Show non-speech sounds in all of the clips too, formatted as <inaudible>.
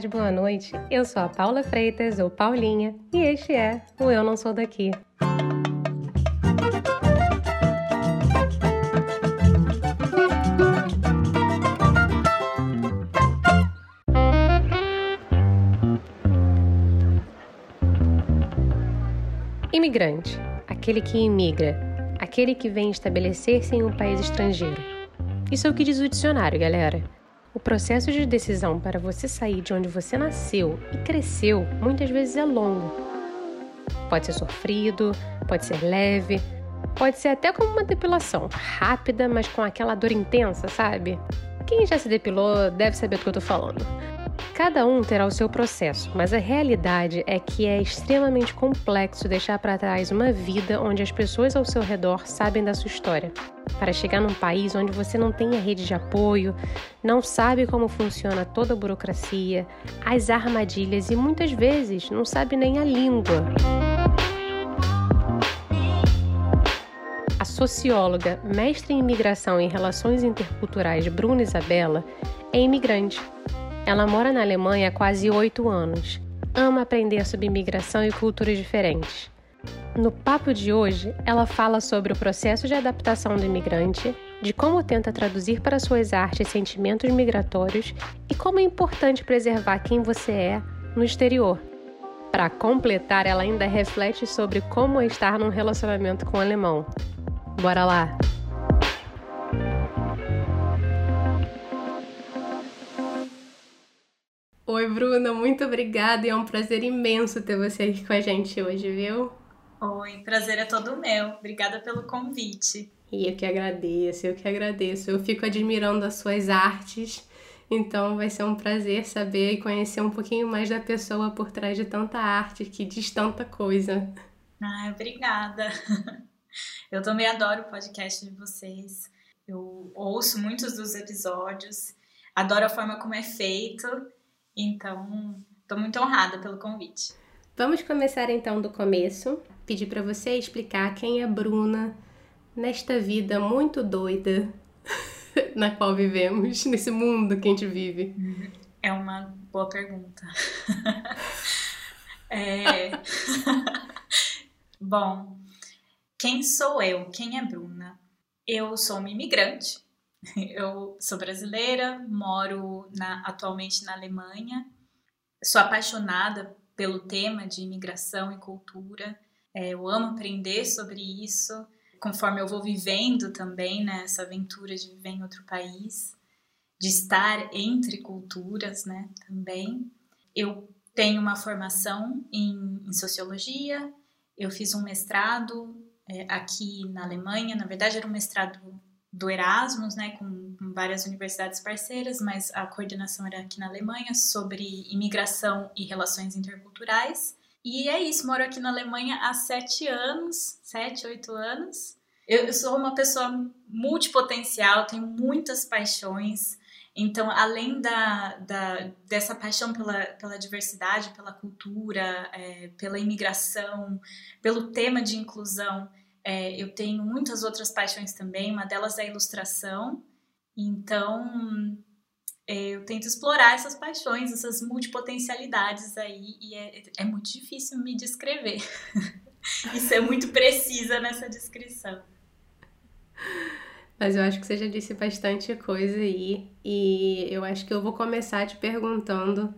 tarde, boa noite. Eu sou a Paula Freitas, ou Paulinha, e este é o Eu Não Sou Daqui. Imigrante, aquele que imigra, aquele que vem estabelecer-se em um país estrangeiro. Isso é o que diz o dicionário, galera. O processo de decisão para você sair de onde você nasceu e cresceu muitas vezes é longo. Pode ser sofrido, pode ser leve, pode ser até como uma depilação, rápida, mas com aquela dor intensa, sabe? Quem já se depilou deve saber do que eu tô falando. Cada um terá o seu processo, mas a realidade é que é extremamente complexo deixar para trás uma vida onde as pessoas ao seu redor sabem da sua história. Para chegar num país onde você não tem a rede de apoio, não sabe como funciona toda a burocracia, as armadilhas e muitas vezes não sabe nem a língua. A socióloga, mestre em imigração e relações interculturais Bruna Isabella é imigrante ela mora na Alemanha há quase oito anos. Ama aprender sobre imigração e culturas diferentes. No papo de hoje, ela fala sobre o processo de adaptação do imigrante, de como tenta traduzir para suas artes sentimentos migratórios e como é importante preservar quem você é no exterior. Para completar, ela ainda reflete sobre como é estar num relacionamento com o alemão. Bora lá! Oi, Bruna, muito obrigada e é um prazer imenso ter você aqui com a gente hoje, viu? Oi, prazer é todo meu. Obrigada pelo convite. E eu que agradeço, eu que agradeço. Eu fico admirando as suas artes, então vai ser um prazer saber e conhecer um pouquinho mais da pessoa por trás de tanta arte que diz tanta coisa. Ah, obrigada. <laughs> Eu também adoro o podcast de vocês. Eu ouço muitos dos episódios, adoro a forma como é feito então, estou muito honrada pelo convite. Vamos começar então do começo. Pedir para você explicar quem é Bruna nesta vida muito doida <laughs> na qual vivemos, nesse mundo que a gente vive. É uma boa pergunta. <laughs> é... <laughs> Bom, quem sou eu? Quem é Bruna? Eu sou uma imigrante <laughs> Eu sou brasileira, moro na, atualmente na Alemanha, sou apaixonada pelo tema de imigração e cultura, é, eu amo aprender sobre isso, conforme eu vou vivendo também né, aventura de viver em outro país, de estar entre culturas, né, também. Eu tenho uma formação em, em sociologia, eu fiz um mestrado é, aqui na Alemanha, na verdade era um mestrado do Erasmus, né, com, várias universidades parceiras, mas a coordenação era aqui na Alemanha sobre imigração e relações interculturais. E é isso, moro aqui na Alemanha há sete anos, sete, oito anos. Eu, eu sou uma pessoa multipotencial, tenho muitas paixões. Então, além da, da, dessa paixão pela, pela diversidade, pela cultura, é, pela imigração, pelo tema de inclusão, é, eu tenho muitas outras paixões também, uma delas é a ilustração. Então, é, eu tento explorar essas paixões, essas multipotencialidades aí, e é, é muito difícil me descrever. <laughs> Isso é muito precisa nessa descrição. Mas eu acho que você já disse bastante coisa aí, e eu acho que eu vou começar te perguntando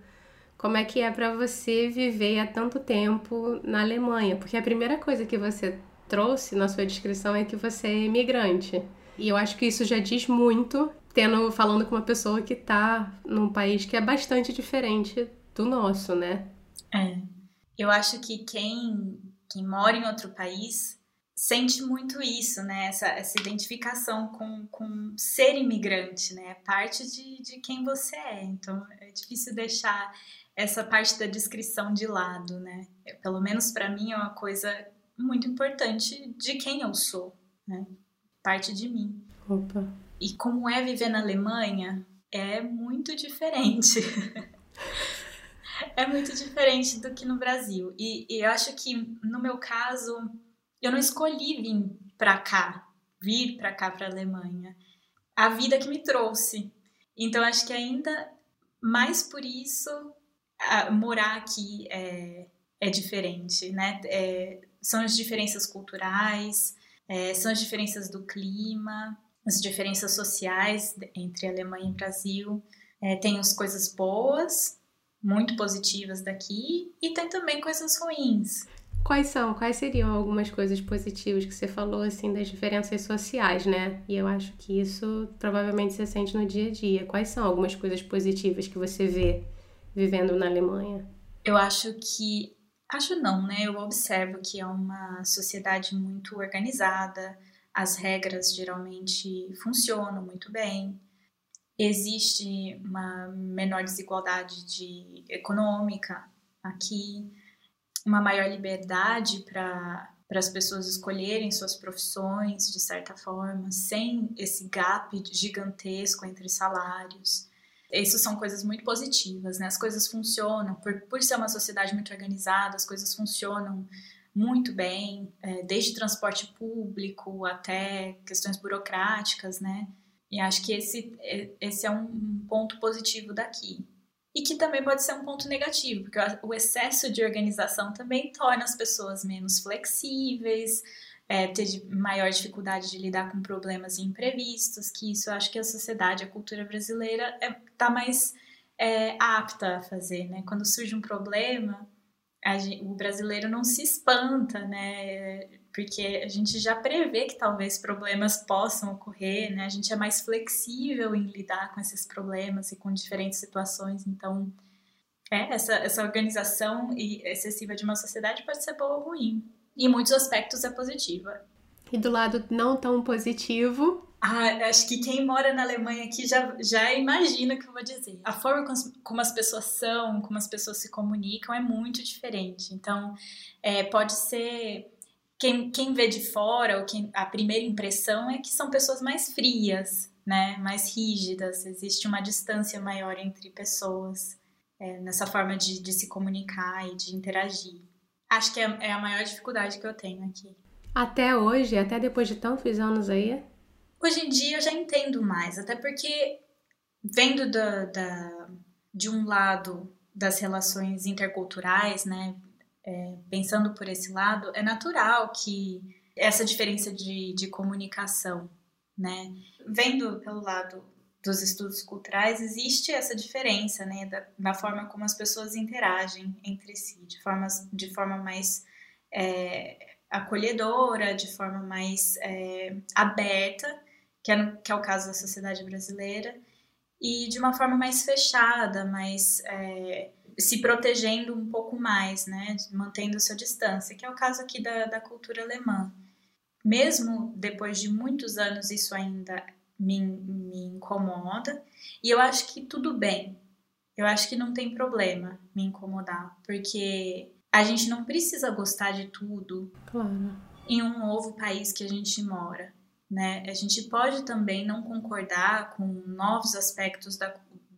como é que é para você viver há tanto tempo na Alemanha, porque a primeira coisa que você trouxe na sua descrição é que você é imigrante. E eu acho que isso já diz muito, tendo falando com uma pessoa que está num país que é bastante diferente do nosso, né? É. Eu acho que quem, quem mora em outro país sente muito isso, né? Essa, essa identificação com, com ser imigrante, né? É parte de, de quem você é. Então é difícil deixar essa parte da descrição de lado, né? Pelo menos para mim é uma coisa muito importante de quem eu sou, né? Parte de mim. Opa. E como é viver na Alemanha, é muito diferente. <laughs> é muito diferente do que no Brasil. E, e, eu acho que, no meu caso, eu não escolhi vir para cá, vir para cá, para Alemanha. A vida que me trouxe. Então, acho que ainda mais por isso a, morar aqui é, é diferente, né? É, são as diferenças culturais, é, são as diferenças do clima, as diferenças sociais entre Alemanha e Brasil. É, tem as coisas boas, muito positivas daqui, e tem também coisas ruins. Quais são? Quais seriam algumas coisas positivas que você falou, assim, das diferenças sociais, né? E eu acho que isso provavelmente você sente no dia a dia. Quais são algumas coisas positivas que você vê vivendo na Alemanha? Eu acho que. Acho não, né? Eu observo que é uma sociedade muito organizada, as regras geralmente funcionam muito bem, existe uma menor desigualdade de, econômica aqui uma maior liberdade para para as pessoas escolherem suas profissões de certa forma, sem esse gap gigantesco entre salários. Isso são coisas muito positivas, né? As coisas funcionam, por, por ser uma sociedade muito organizada, as coisas funcionam muito bem, é, desde transporte público até questões burocráticas, né? E acho que esse, é, esse é um ponto positivo daqui e que também pode ser um ponto negativo, porque o excesso de organização também torna as pessoas menos flexíveis, é, ter maior dificuldade de lidar com problemas imprevistos, que isso eu acho que a sociedade, a cultura brasileira está é, tá mais é, apta a fazer, né? Quando surge um problema, gente, o brasileiro não se espanta, né? porque a gente já prevê que talvez problemas possam ocorrer, né? A gente é mais flexível em lidar com esses problemas e com diferentes situações, então é, essa, essa organização excessiva de uma sociedade pode ser boa ou ruim. Em muitos aspectos é positiva. E do lado não tão positivo, ah, acho que quem mora na Alemanha aqui já, já imagina o que eu vou dizer. A forma como as, pessoas são, como as pessoas se comunicam é muito diferente. Então, é, pode ser quem, quem vê de fora, ou quem, a primeira impressão é que são pessoas mais frias, né? Mais rígidas, existe uma distância maior entre pessoas é, nessa forma de, de se comunicar e de interagir. Acho que é, é a maior dificuldade que eu tenho aqui. Até hoje, até depois de tantos anos aí? Hoje em dia eu já entendo mais, até porque vendo da, da, de um lado das relações interculturais, né, é, pensando por esse lado, é natural que essa diferença de, de comunicação, né? Vendo pelo lado dos estudos culturais, existe essa diferença, né, da, da forma como as pessoas interagem entre si, de, formas, de forma mais é, acolhedora, de forma mais é, aberta, que é, que é o caso da sociedade brasileira, e de uma forma mais fechada, mais é, se protegendo um pouco mais, né, mantendo sua distância, que é o caso aqui da, da cultura alemã. Mesmo depois de muitos anos, isso ainda me, me incomoda, e eu acho que tudo bem, eu acho que não tem problema me incomodar, porque a gente não precisa gostar de tudo claro. em um novo país que a gente mora. Né? A gente pode também não concordar com novos aspectos da,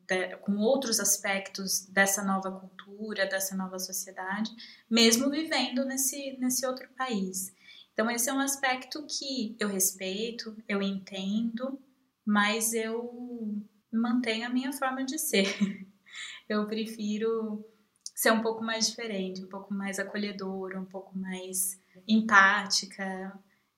de, com outros aspectos dessa nova cultura, dessa nova sociedade, mesmo vivendo nesse, nesse outro país. Então, esse é um aspecto que eu respeito, eu entendo, mas eu mantenho a minha forma de ser. <laughs> Eu prefiro ser um pouco mais diferente, um pouco mais acolhedora, um pouco mais empática,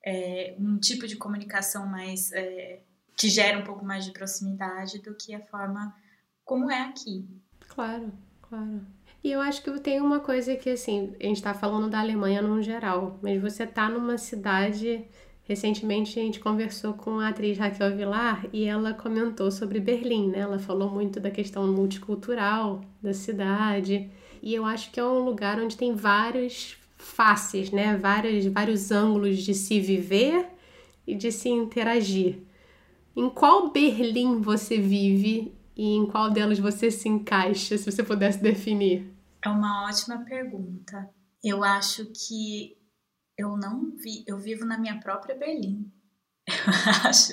é, um tipo de comunicação mais é, que gera um pouco mais de proximidade do que a forma como é aqui. Claro, claro. E eu acho que tem uma coisa que, assim, a gente tá falando da Alemanha no geral, mas você tá numa cidade. Recentemente a gente conversou com a atriz Raquel Vilar e ela comentou sobre Berlim, né? Ela falou muito da questão multicultural da cidade. E eu acho que é um lugar onde tem vários faces, né? Vários, vários ângulos de se viver e de se interagir. Em qual Berlim você vive e em qual delas você se encaixa, se você pudesse definir? É uma ótima pergunta. Eu acho que eu não vi, eu vivo na minha própria Berlim. <laughs> Eu acho.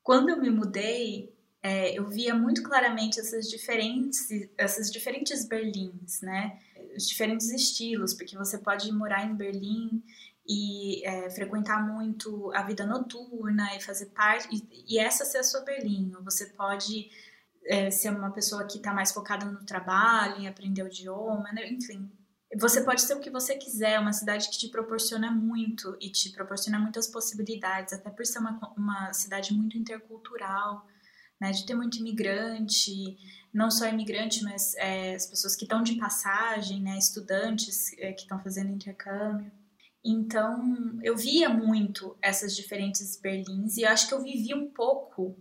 Quando eu me mudei, é, eu via muito claramente essas diferentes, essas diferentes Berlins, né? Os diferentes estilos, porque você pode morar em Berlim e é, frequentar muito a vida noturna e fazer parte e, e, essa ser a sua Berlim. Você pode é, ser uma pessoa que está mais focada no trabalho, em aprender o idioma, né? enfim. Você pode ser o que você quiser, é uma cidade que te proporciona muito e te proporciona muitas possibilidades, até por ser uma, uma cidade muito intercultural, né? De ter muito imigrante, não só imigrante, mas é, as pessoas que estão de passagem, né? Estudantes é, que estão fazendo intercâmbio. Então, eu via muito essas diferentes Berlins e acho que eu vivi um pouco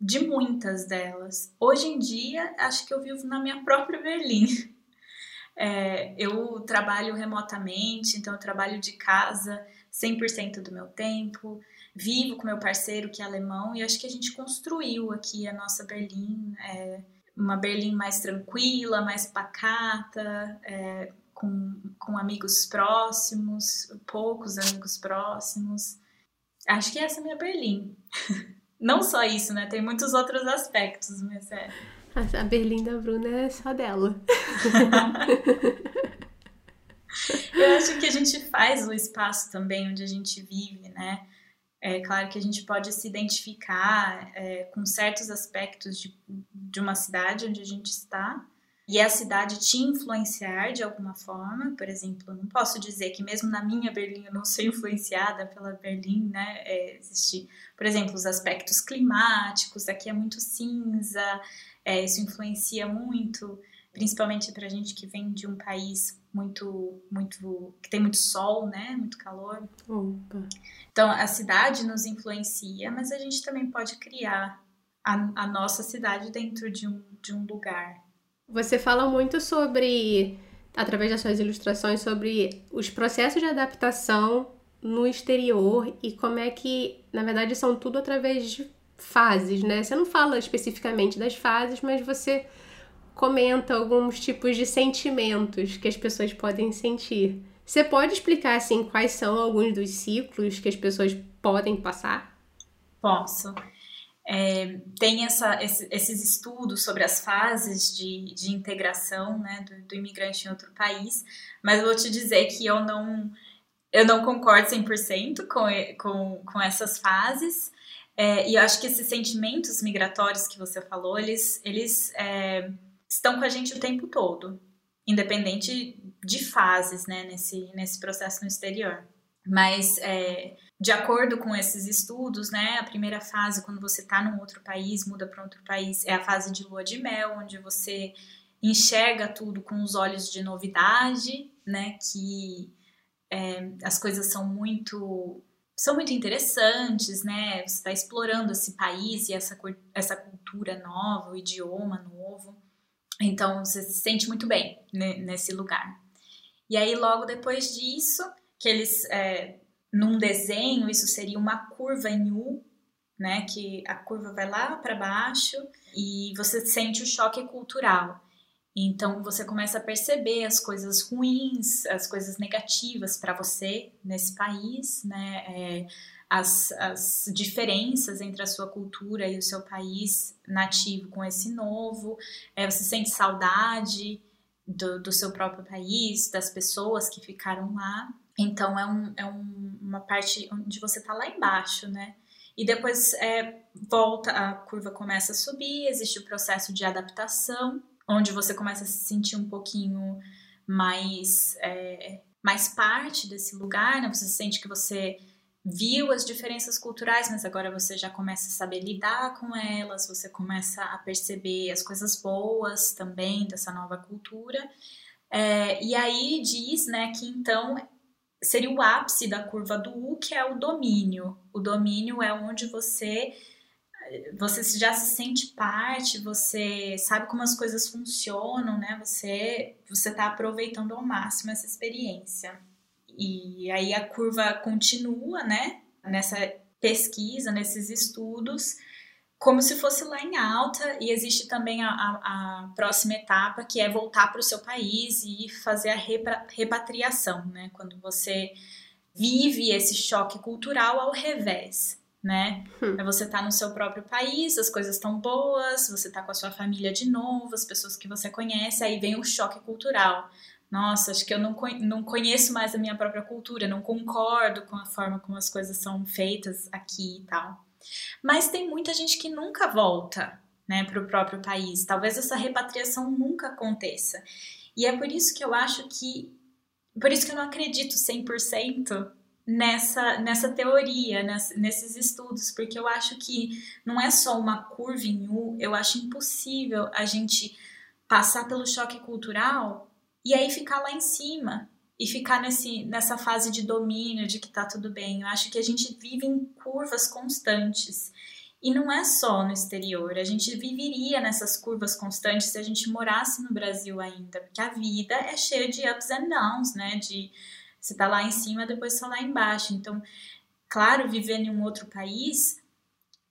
de muitas delas. Hoje em dia, acho que eu vivo na minha <laughs> própria Berlim. É, eu trabalho remotamente, então eu trabalho de casa 100% do meu tempo. Vivo com meu parceiro que é alemão e acho que a gente construiu aqui a nossa Berlim, é, uma Berlim mais tranquila, mais pacata, é, com, com amigos próximos, poucos amigos próximos. Acho que essa é a minha Berlim. <laughs> Não só isso, né? Tem muitos outros aspectos, mas é. A Berlim da Bruna é só dela. <laughs> Eu acho que a gente faz o espaço também onde a gente vive, né? É claro que a gente pode se identificar é, com certos aspectos de, de uma cidade onde a gente está, e a cidade te influenciar de alguma forma, por exemplo, não posso dizer que mesmo na minha Berlim eu não sou influenciada pela Berlim, né? É, existe, por exemplo, os aspectos climáticos, aqui é muito cinza, é, isso influencia muito, principalmente para gente que vem de um país muito, muito, que tem muito sol, né? Muito calor. Opa. Então a cidade nos influencia, mas a gente também pode criar a, a nossa cidade dentro de um, de um lugar. Você fala muito sobre, através das suas ilustrações, sobre os processos de adaptação no exterior e como é que, na verdade, são tudo através de fases, né? Você não fala especificamente das fases, mas você comenta alguns tipos de sentimentos que as pessoas podem sentir. Você pode explicar assim quais são alguns dos ciclos que as pessoas podem passar? Posso é, tem essa, esse, esses estudos sobre as fases de, de integração né, do, do, imigrante em outro país, mas vou te dizer que eu não, eu não concordo 100% com, com, com essas fases, é, e eu acho que esses sentimentos migratórios que você falou, eles, eles é, estão com a gente o tempo todo, independente de fases né, nesse, nesse processo no exterior. Mas é, de acordo com esses estudos, né, a primeira fase, quando você está num outro país, muda para outro país, é a fase de lua de mel, onde você enxerga tudo com os olhos de novidade, né, que é, as coisas são muito são muito interessantes, né? Você está explorando esse país e essa, essa cultura nova, o idioma novo. Então você se sente muito bem né, nesse lugar. E aí, logo depois disso, que eles é, num desenho, isso seria uma curva em U, né? Que a curva vai lá para baixo e você sente o choque cultural. Então você começa a perceber as coisas ruins, as coisas negativas para você nesse país, né? É, as, as diferenças entre a sua cultura e o seu país nativo com esse novo. É, você sente saudade do, do seu próprio país, das pessoas que ficaram lá. Então é, um, é um, uma parte onde você está lá embaixo, né? E depois é, volta, a curva começa a subir, existe o processo de adaptação, onde você começa a se sentir um pouquinho mais, é, mais parte desse lugar, né? Você sente que você viu as diferenças culturais, mas agora você já começa a saber lidar com elas, você começa a perceber as coisas boas também dessa nova cultura. É, e aí diz né, que então seria o ápice da curva do U, que é o domínio. O domínio é onde você você já se sente parte, você sabe como as coisas funcionam, né? Você você está aproveitando ao máximo essa experiência. E aí a curva continua, né? Nessa pesquisa, nesses estudos, como se fosse lá em alta, e existe também a, a, a próxima etapa, que é voltar para o seu país e fazer a repatriação, né? Quando você vive esse choque cultural ao revés, né? Hum. É você tá no seu próprio país, as coisas estão boas, você tá com a sua família de novo, as pessoas que você conhece, aí vem o choque cultural. Nossa, acho que eu não, não conheço mais a minha própria cultura, não concordo com a forma como as coisas são feitas aqui e tal. Mas tem muita gente que nunca volta, né, para o próprio país. Talvez essa repatriação nunca aconteça. E é por isso que eu acho que. Por isso que eu não acredito 100% nessa, nessa teoria, nesses estudos, porque eu acho que não é só uma curva em U, eu acho impossível a gente passar pelo choque cultural e aí ficar lá em cima e ficar nesse, nessa fase de domínio, de que tá tudo bem. Eu acho que a gente vive em curvas constantes. E não é só no exterior, a gente viveria nessas curvas constantes se a gente morasse no Brasil ainda, porque a vida é cheia de ups and downs, né? De você tá lá em cima, depois está lá embaixo. Então, claro, viver em um outro país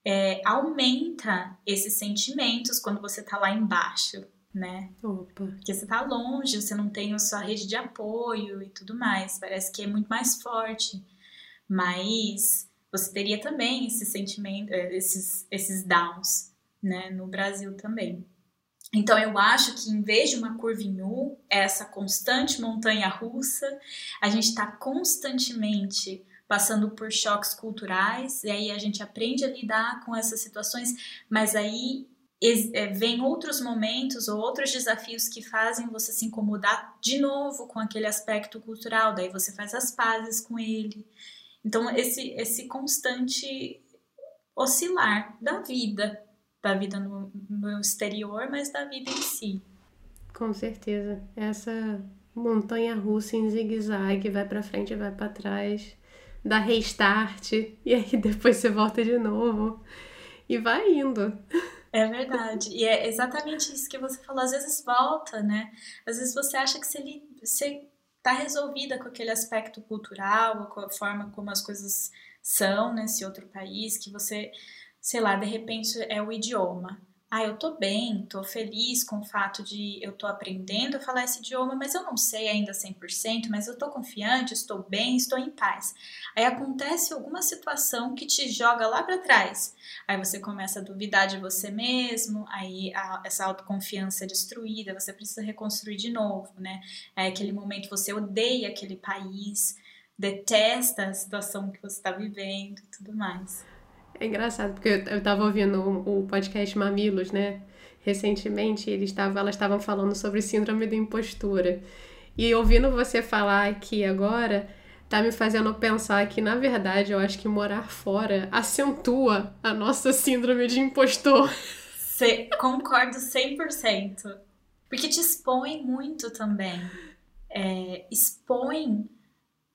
é, aumenta esses sentimentos quando você tá lá embaixo, né? Opa. Porque você tá longe, você não tem a sua rede de apoio e tudo mais. Parece que é muito mais forte. Mas você teria também esse sentimento, é, esses, esses downs, né? No Brasil também. Então, eu acho que em vez de uma curva em U, essa constante montanha russa, a gente está constantemente passando por choques culturais, e aí a gente aprende a lidar com essas situações, mas aí é, vem outros momentos ou outros desafios que fazem você se incomodar de novo com aquele aspecto cultural, daí você faz as pazes com ele. Então, esse, esse constante oscilar da vida, da vida no, no exterior, mas da vida em si. Com certeza. Essa montanha russa em zigue-zague, vai para frente, vai para trás, dá restart <laughs> e aí depois você volta de novo e vai indo. É verdade. E é exatamente isso que você falou. Às vezes volta, né? Às vezes você acha que você, você tá resolvida com aquele aspecto cultural, com a forma como as coisas são nesse outro país, que você sei lá, de repente é o idioma. Ah, eu tô bem, tô feliz com o fato de eu tô aprendendo a falar esse idioma, mas eu não sei ainda 100%, mas eu tô confiante, estou bem, estou em paz. Aí acontece alguma situação que te joga lá para trás. Aí você começa a duvidar de você mesmo, aí a, essa autoconfiança é destruída, você precisa reconstruir de novo, né? É aquele momento você odeia aquele país, detesta a situação que você está vivendo e tudo mais. É engraçado, porque eu, eu tava ouvindo o podcast Mamilos, né? Recentemente, eles tavam, elas estavam falando sobre síndrome da impostura. E ouvindo você falar aqui agora, tá me fazendo pensar que, na verdade, eu acho que morar fora acentua a nossa síndrome de impostor. Cê, concordo 100%. Porque te expõe muito também. É, expõe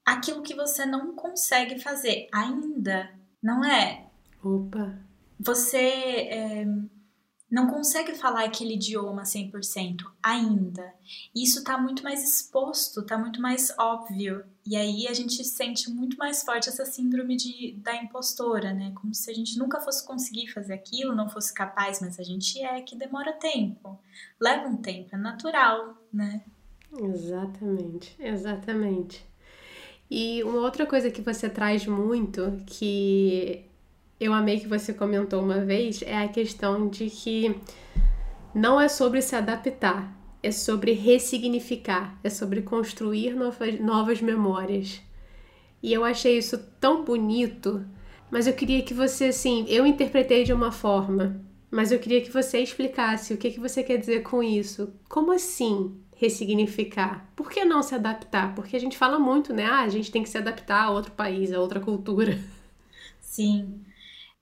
aquilo que você não consegue fazer ainda, não é? Opa! Você é, não consegue falar aquele idioma 100% ainda. Isso está muito mais exposto, está muito mais óbvio. E aí a gente sente muito mais forte essa síndrome de, da impostora, né? Como se a gente nunca fosse conseguir fazer aquilo, não fosse capaz, mas a gente é, que demora tempo. Leva um tempo, é natural, né? Exatamente, exatamente. E uma outra coisa que você traz muito, que eu amei que você comentou uma vez é a questão de que não é sobre se adaptar, é sobre ressignificar, é sobre construir novas, novas memórias. E eu achei isso tão bonito, mas eu queria que você, assim, eu interpretei de uma forma, mas eu queria que você explicasse o que, que você quer dizer com isso. Como assim ressignificar? Por que não se adaptar? Porque a gente fala muito, né? Ah, a gente tem que se adaptar a outro país, a outra cultura. Sim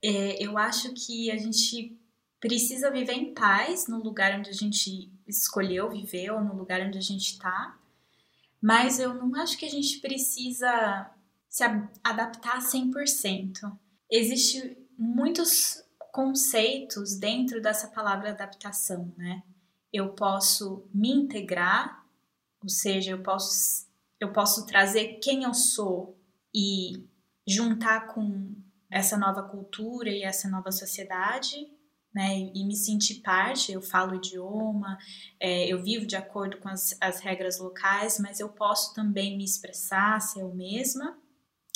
é, eu acho que a gente precisa viver em paz no lugar onde a gente escolheu viver ou no lugar onde a gente está, mas eu não acho que a gente precisa se adaptar 100%. Existem muitos conceitos dentro dessa palavra adaptação, né? Eu posso me integrar, ou seja, eu posso, eu posso trazer quem eu sou e juntar com essa nova cultura e essa nova sociedade, né, e me sentir parte, eu falo idioma, é, eu vivo de acordo com as, as regras locais, mas eu posso também me expressar, ser eu mesma.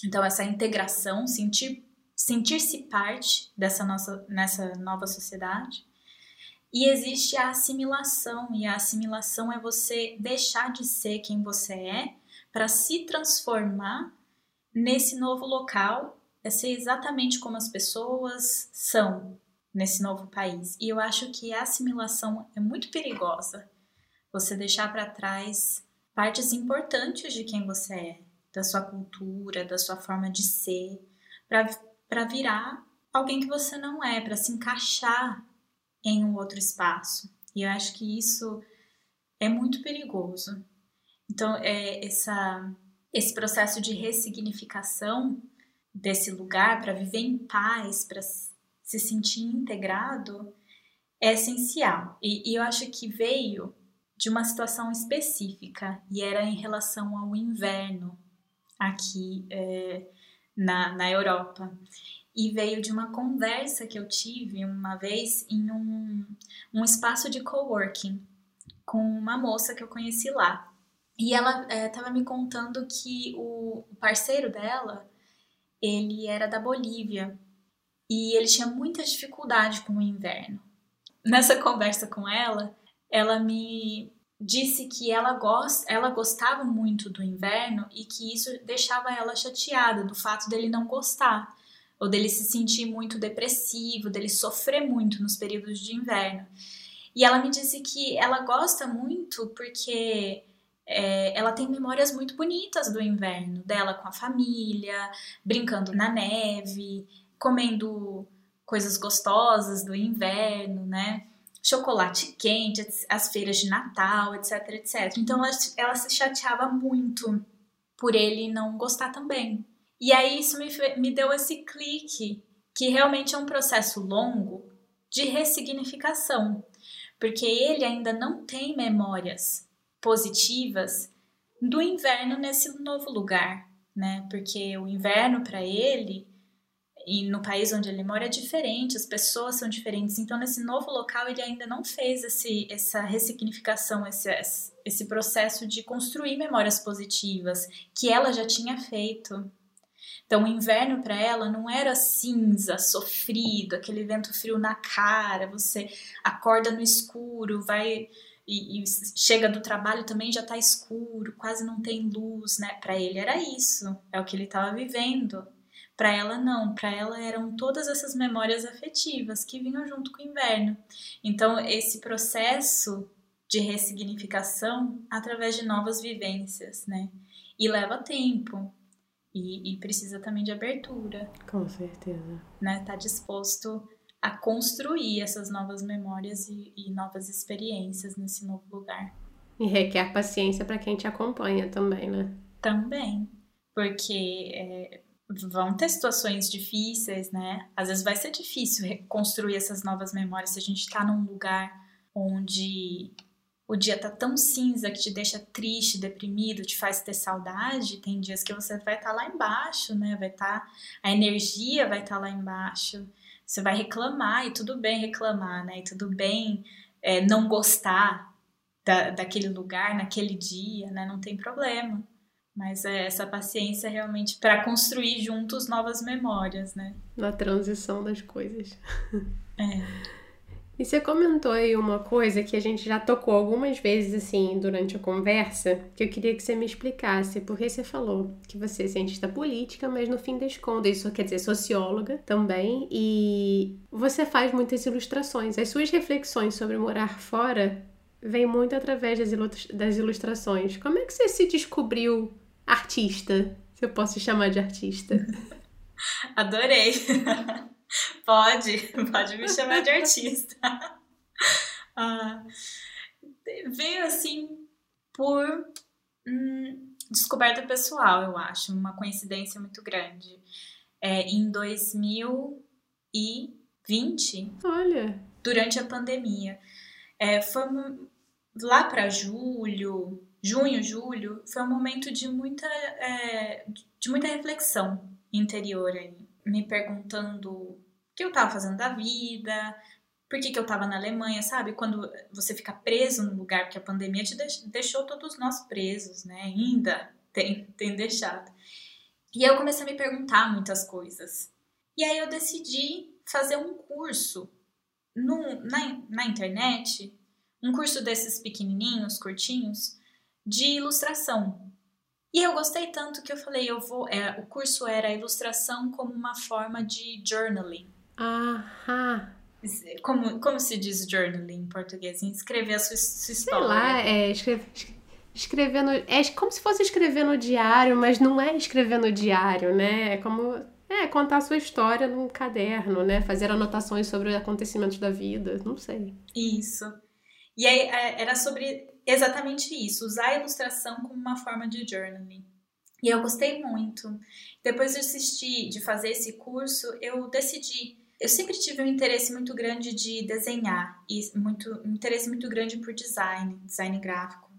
Então, essa integração, sentir, sentir-se parte dessa nossa, nessa nova sociedade. E existe a assimilação, e a assimilação é você deixar de ser quem você é para se transformar nesse novo local é ser exatamente como as pessoas são, nesse novo país. E eu acho que a assimilação é muito perigosa. Você deixar para trás partes importantes de quem você é, da sua cultura, da sua forma de ser, para virar alguém que você não é, para se encaixar em um outro espaço. E eu acho que isso é muito perigoso. Então, é essa, esse processo de ressignificação desse lugar para viver em paz, para se sentir integrado, é essencial. E, e eu acho que veio de uma situação específica e era em relação ao inverno aqui é, na, na Europa. E veio de uma conversa que eu tive uma vez em um, um espaço de coworking com uma moça que eu conheci lá. E ela estava é, me contando que o parceiro dela, ele era da Bolívia e ele tinha muita dificuldade com o inverno. Nessa conversa com ela, ela me disse que ela, gost, ela gostava muito do inverno e que isso deixava ela chateada do fato dele não gostar, ou dele se sentir muito depressivo, dele sofrer muito nos períodos de inverno. E ela me disse que ela gosta muito porque é, ela tem memórias muito bonitas do inverno, dela com a família, brincando na neve, comendo coisas gostosas do inverno, né? chocolate quente, as feiras de Natal, etc, etc. Então ela, ela se chateava muito por ele não gostar também. E aí isso me, me deu esse clique, que realmente é um processo longo de ressignificação, porque ele ainda não tem memórias positivas do inverno nesse novo lugar, né? Porque o inverno para ele e no país onde ele mora é diferente, as pessoas são diferentes. Então, nesse novo local, ele ainda não fez esse, essa ressignificação, esse, esse processo de construir memórias positivas que ela já tinha feito. Então, o inverno para ela não era cinza, sofrido, aquele vento frio na cara, você acorda no escuro, vai e, e chega do trabalho também já está escuro, quase não tem luz, né? Para ele era isso, é o que ele estava vivendo. Para ela, não. Para ela, eram todas essas memórias afetivas que vinham junto com o inverno. Então, esse processo de ressignificação através de novas vivências, né? E leva tempo. E, e precisa também de abertura. Com certeza. Né? Tá disposto a construir essas novas memórias e, e novas experiências nesse novo lugar. E requer paciência para quem te acompanha também, né? Também. Porque é, vão ter situações difíceis, né? Às vezes vai ser difícil reconstruir essas novas memórias se a gente tá num lugar onde o dia tá tão cinza que te deixa triste, deprimido, te faz ter saudade. Tem dias que você vai estar tá lá embaixo, né? Vai estar tá, a energia vai estar tá lá embaixo. Você vai reclamar e tudo bem reclamar, né? E tudo bem é, não gostar da, daquele lugar naquele dia, né? Não tem problema. Mas é essa paciência realmente para construir juntos novas memórias, né? Na transição das coisas. É. E você comentou aí uma coisa que a gente já tocou algumas vezes assim durante a conversa, que eu queria que você me explicasse, porque você falou que você é cientista política, mas no fim das contas, isso quer dizer socióloga também, e você faz muitas ilustrações. As suas reflexões sobre morar fora vêm muito através das ilustrações. Como é que você se descobriu artista, se eu posso chamar de artista. <laughs> Adorei. <laughs> pode, <laughs> pode me chamar de artista. <laughs> Ah, veio assim por hum, descoberta pessoal, eu acho, uma coincidência muito grande. É, em 2020, olha, durante a pandemia, é, foi lá para julho, junho, julho, foi um momento de muita, é, de muita reflexão interior aí. Me perguntando o que eu estava fazendo da vida, por que, que eu estava na Alemanha, sabe? Quando você fica preso num lugar, porque a pandemia te deixou todos nós presos, né? Ainda tem, <laughs> tem deixado. E aí eu comecei a me perguntar muitas coisas. E aí eu decidi fazer um curso no, na, na internet, um curso desses pequenininhos, curtinhos, de ilustração. E eu gostei tanto que eu falei, eu vou. É, o curso era ilustração como uma forma de journaling. Aham. Como, como se diz journaling em português? Escrever a sua, sua história. Sei lá, é escrever, no, é como se fosse escrever no diário, mas não é escrever no diário, né? É como é contar a sua história num caderno, né? Fazer anotações sobre acontecimentos da vida, não sei. Isso. E aí é, era sobre exatamente isso, usar a ilustração como uma forma de journaling. E eu gostei muito. Depois de assistir, de fazer esse curso, eu decidi. Eu sempre tive um interesse muito grande de desenhar e muito um interesse muito grande por design, design gráfico.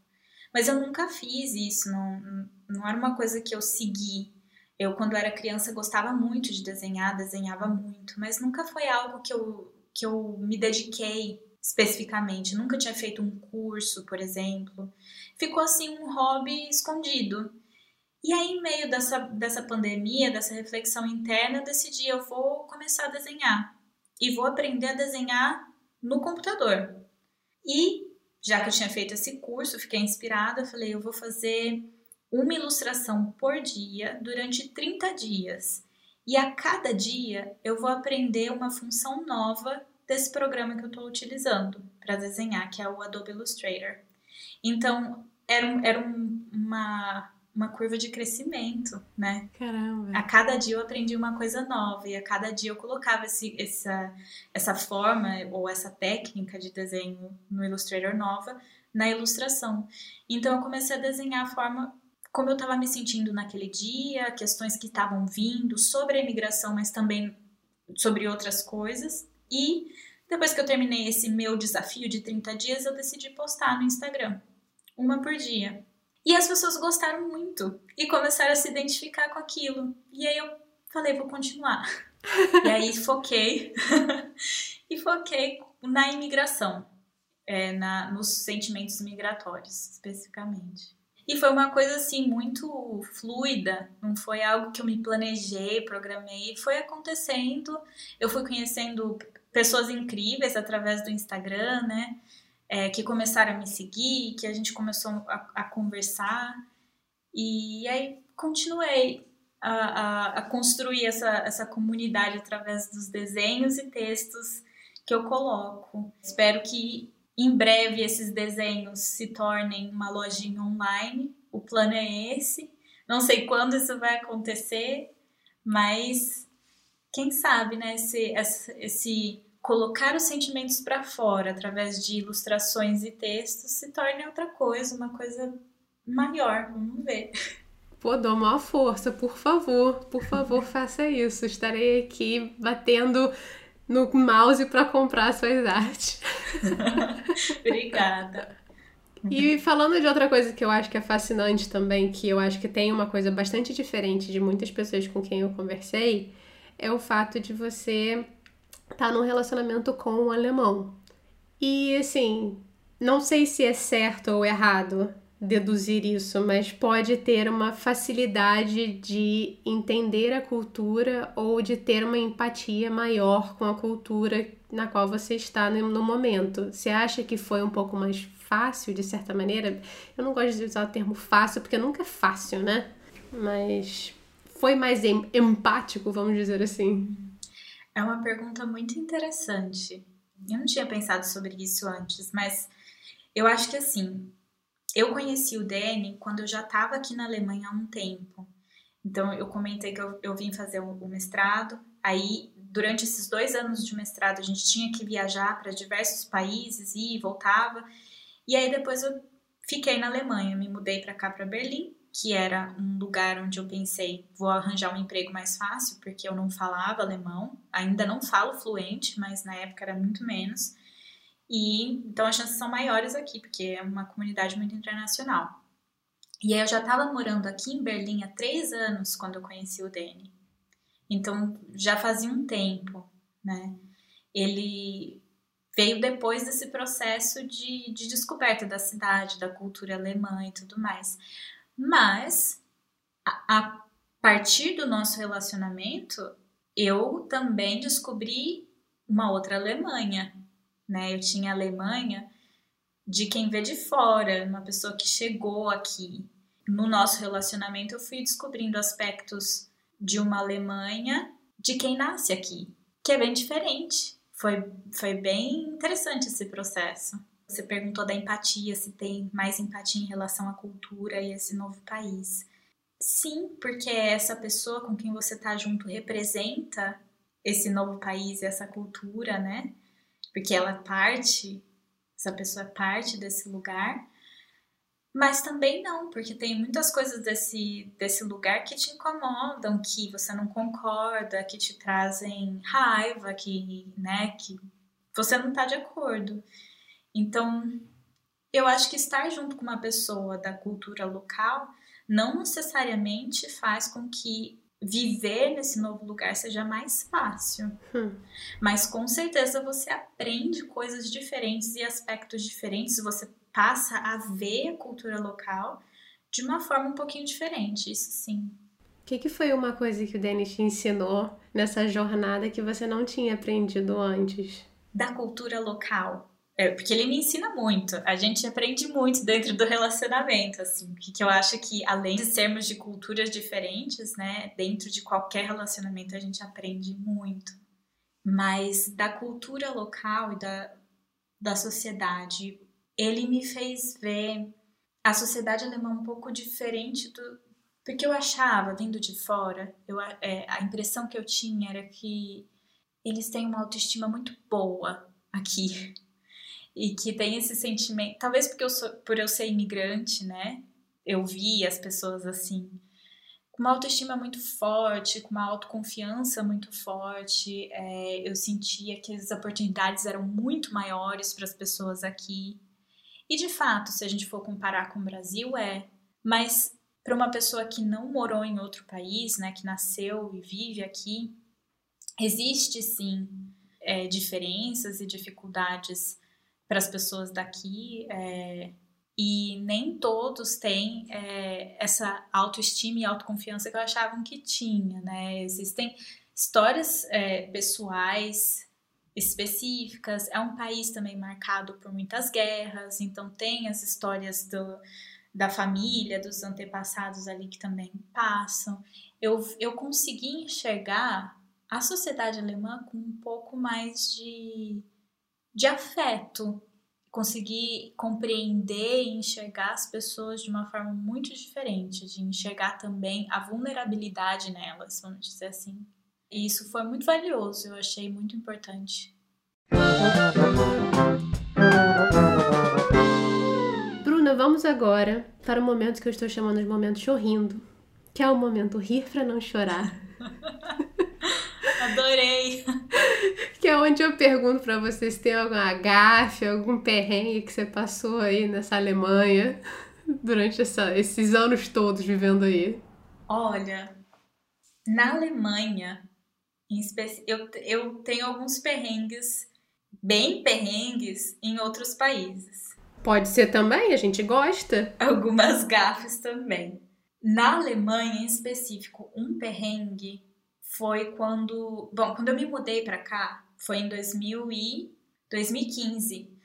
Mas eu nunca fiz isso, não, não era uma coisa que eu segui. Eu, quando era criança, gostava muito de desenhar, desenhava muito, mas nunca foi algo que eu, que eu me dediquei especificamente. Nunca tinha feito um curso, por exemplo. Ficou assim um hobby escondido. E aí, em meio dessa, dessa pandemia, dessa reflexão interna, eu decidi: eu vou começar a desenhar. E vou aprender a desenhar no computador. E, já que eu tinha feito esse curso, fiquei inspirada, falei: eu vou fazer uma ilustração por dia durante 30 dias. E a cada dia eu vou aprender uma função nova desse programa que eu estou utilizando para desenhar, que é o Adobe Illustrator. Então, era, um, era um, uma uma curva de crescimento, né? Caramba. A cada dia eu aprendi uma coisa nova e a cada dia eu colocava esse, essa, essa forma ou essa técnica de desenho no Illustrator nova na ilustração. Então eu comecei a desenhar a forma como eu estava me sentindo naquele dia, questões que estavam vindo sobre a imigração, mas também sobre outras coisas. E depois que eu terminei esse meu desafio de 30 dias, eu decidi postar no Instagram, uma por dia. E as pessoas gostaram muito e começaram a se identificar com aquilo. E aí eu falei, vou continuar. <laughs> e aí foquei <laughs> e foquei na imigração, é, na, nos sentimentos migratórios, especificamente. E foi uma coisa assim muito fluida, não foi algo que eu me planejei, programei, foi acontecendo. Eu fui conhecendo pessoas incríveis através do Instagram, né? é, que começaram a me seguir, que a gente começou a, a conversar. E aí continuei a, a, a, construir essa, essa comunidade através dos desenhos e textos que eu coloco. Espero que em breve esses desenhos se tornem uma lojinha online. O plano é esse. Não sei quando isso vai acontecer, mas quem sabe, né? Esse, esse colocar os sentimentos para fora através de ilustrações e textos se torne outra coisa, uma coisa maior. Vamos ver. Pô, dou maior força, por favor, por favor, faça isso. Estarei aqui batendo no mouse para comprar suas <laughs> artes. Obrigada. E falando de outra coisa que eu acho que é fascinante também, que eu acho que tem uma coisa bastante diferente de muitas pessoas com quem eu conversei, é o fato de você tá num relacionamento com um alemão. E assim, não sei se é certo ou errado deduzir isso, mas pode ter uma facilidade de entender a cultura ou de ter uma empatia maior com a cultura na qual você está no momento. Você acha que foi um pouco mais fácil, de certa maneira? Eu não gosto de usar o termo fácil, porque nunca é fácil, né? Mas foi mais empático, vamos dizer assim. É uma pergunta muito interessante. Eu não tinha pensado sobre isso antes, mas eu acho que assim, eu conheci o Danny quando eu já estava aqui na Alemanha há um tempo. Então, eu comentei que eu, eu vim fazer o, o mestrado. Aí, durante esses dois anos de mestrado, a gente tinha que viajar para diversos países e voltava. E aí, depois eu fiquei na Alemanha, me mudei para cá, para Berlim que era um lugar onde eu pensei, vou arranjar um emprego mais fácil, porque eu não falava alemão, ainda não falo fluente, mas na época era muito menos. E então as chances são maiores aqui, porque é uma comunidade muito internacional. E aí eu já estava morando aqui em Berlim há três anos quando eu conheci o Danny. Então já fazia um tempo, né? Ele veio depois desse processo de, de descoberta da cidade, da cultura alemã e tudo mais. Mas a, a partir do nosso relacionamento, eu também descobri uma outra Alemanha, né? Eu tinha a Alemanha de quem vê de fora, uma pessoa que chegou aqui. No nosso relacionamento, eu fui descobrindo aspectos de uma Alemanha de quem nasce aqui, que é bem diferente. foi, foi bem interessante esse processo. Você perguntou da empatia, se tem mais empatia em relação à cultura e esse novo país. Sim, porque essa pessoa com quem você está junto representa esse novo país e essa cultura, né? Porque ela é parte, essa pessoa é parte desse lugar. Mas também não, porque tem muitas coisas desse, desse lugar que te incomodam, que você não concorda, que te trazem raiva, que, né, que você não está de acordo. Então, eu acho que estar junto com uma pessoa da cultura local não necessariamente faz com que viver nesse novo lugar seja mais fácil. Hum. Mas com certeza você aprende coisas diferentes e aspectos diferentes, você passa a ver a cultura local de uma forma um pouquinho diferente, isso sim. O que, que foi uma coisa que o Denis te ensinou nessa jornada que você não tinha aprendido antes? Da cultura local. É, porque ele me ensina muito. A gente aprende muito dentro do relacionamento, assim. Que eu acho que, além de sermos de culturas diferentes, né? Dentro de qualquer relacionamento a gente aprende muito. Mas da cultura local e da, da sociedade, ele me fez ver a sociedade alemã um pouco diferente do. Porque eu achava, vindo de fora, eu, é, a impressão que eu tinha era que eles têm uma autoestima muito boa aqui. E que tem esse sentimento. Talvez porque eu sou, por eu ser imigrante, né? Eu vi as pessoas assim com uma autoestima muito forte, com uma autoconfiança muito forte. É, eu sentia que as oportunidades eram muito maiores para as pessoas aqui. E de fato, se a gente for comparar com o Brasil, é. Mas para uma pessoa que não morou em outro país, né, que nasceu e vive aqui, existe sim é, diferenças e dificuldades para as pessoas daqui. É, e nem todos têm é, essa autoestima e autoconfiança que eu achava que tinha, né? Existem histórias é, pessoais específicas. É um país também marcado por muitas guerras, então tem as histórias do, da família, dos antepassados ali que também passam. Eu, eu consegui enxergar a sociedade alemã com um pouco mais de, de afeto. Consegui compreender e enxergar as pessoas de uma forma muito diferente, de enxergar também a vulnerabilidade nelas, vamos dizer assim. E isso foi muito valioso, eu achei muito importante. Bruna, vamos agora para o momento que eu estou chamando de momento chorrindo, que é o momento rir para não chorar. <laughs> Adorei! Que é onde eu pergunto para você se tem alguma gafe, algum perrengue que você passou aí nessa Alemanha durante essa, esses anos todos vivendo aí. Olha, na Alemanha, em especi... eu, eu tenho alguns perrengues, bem perrengues, em outros países. Pode ser também, a gente gosta. Algumas gafes também. Na Alemanha, em específico, um perrengue foi quando. Bom, quando eu me mudei para cá, foi em 2000 e 2015.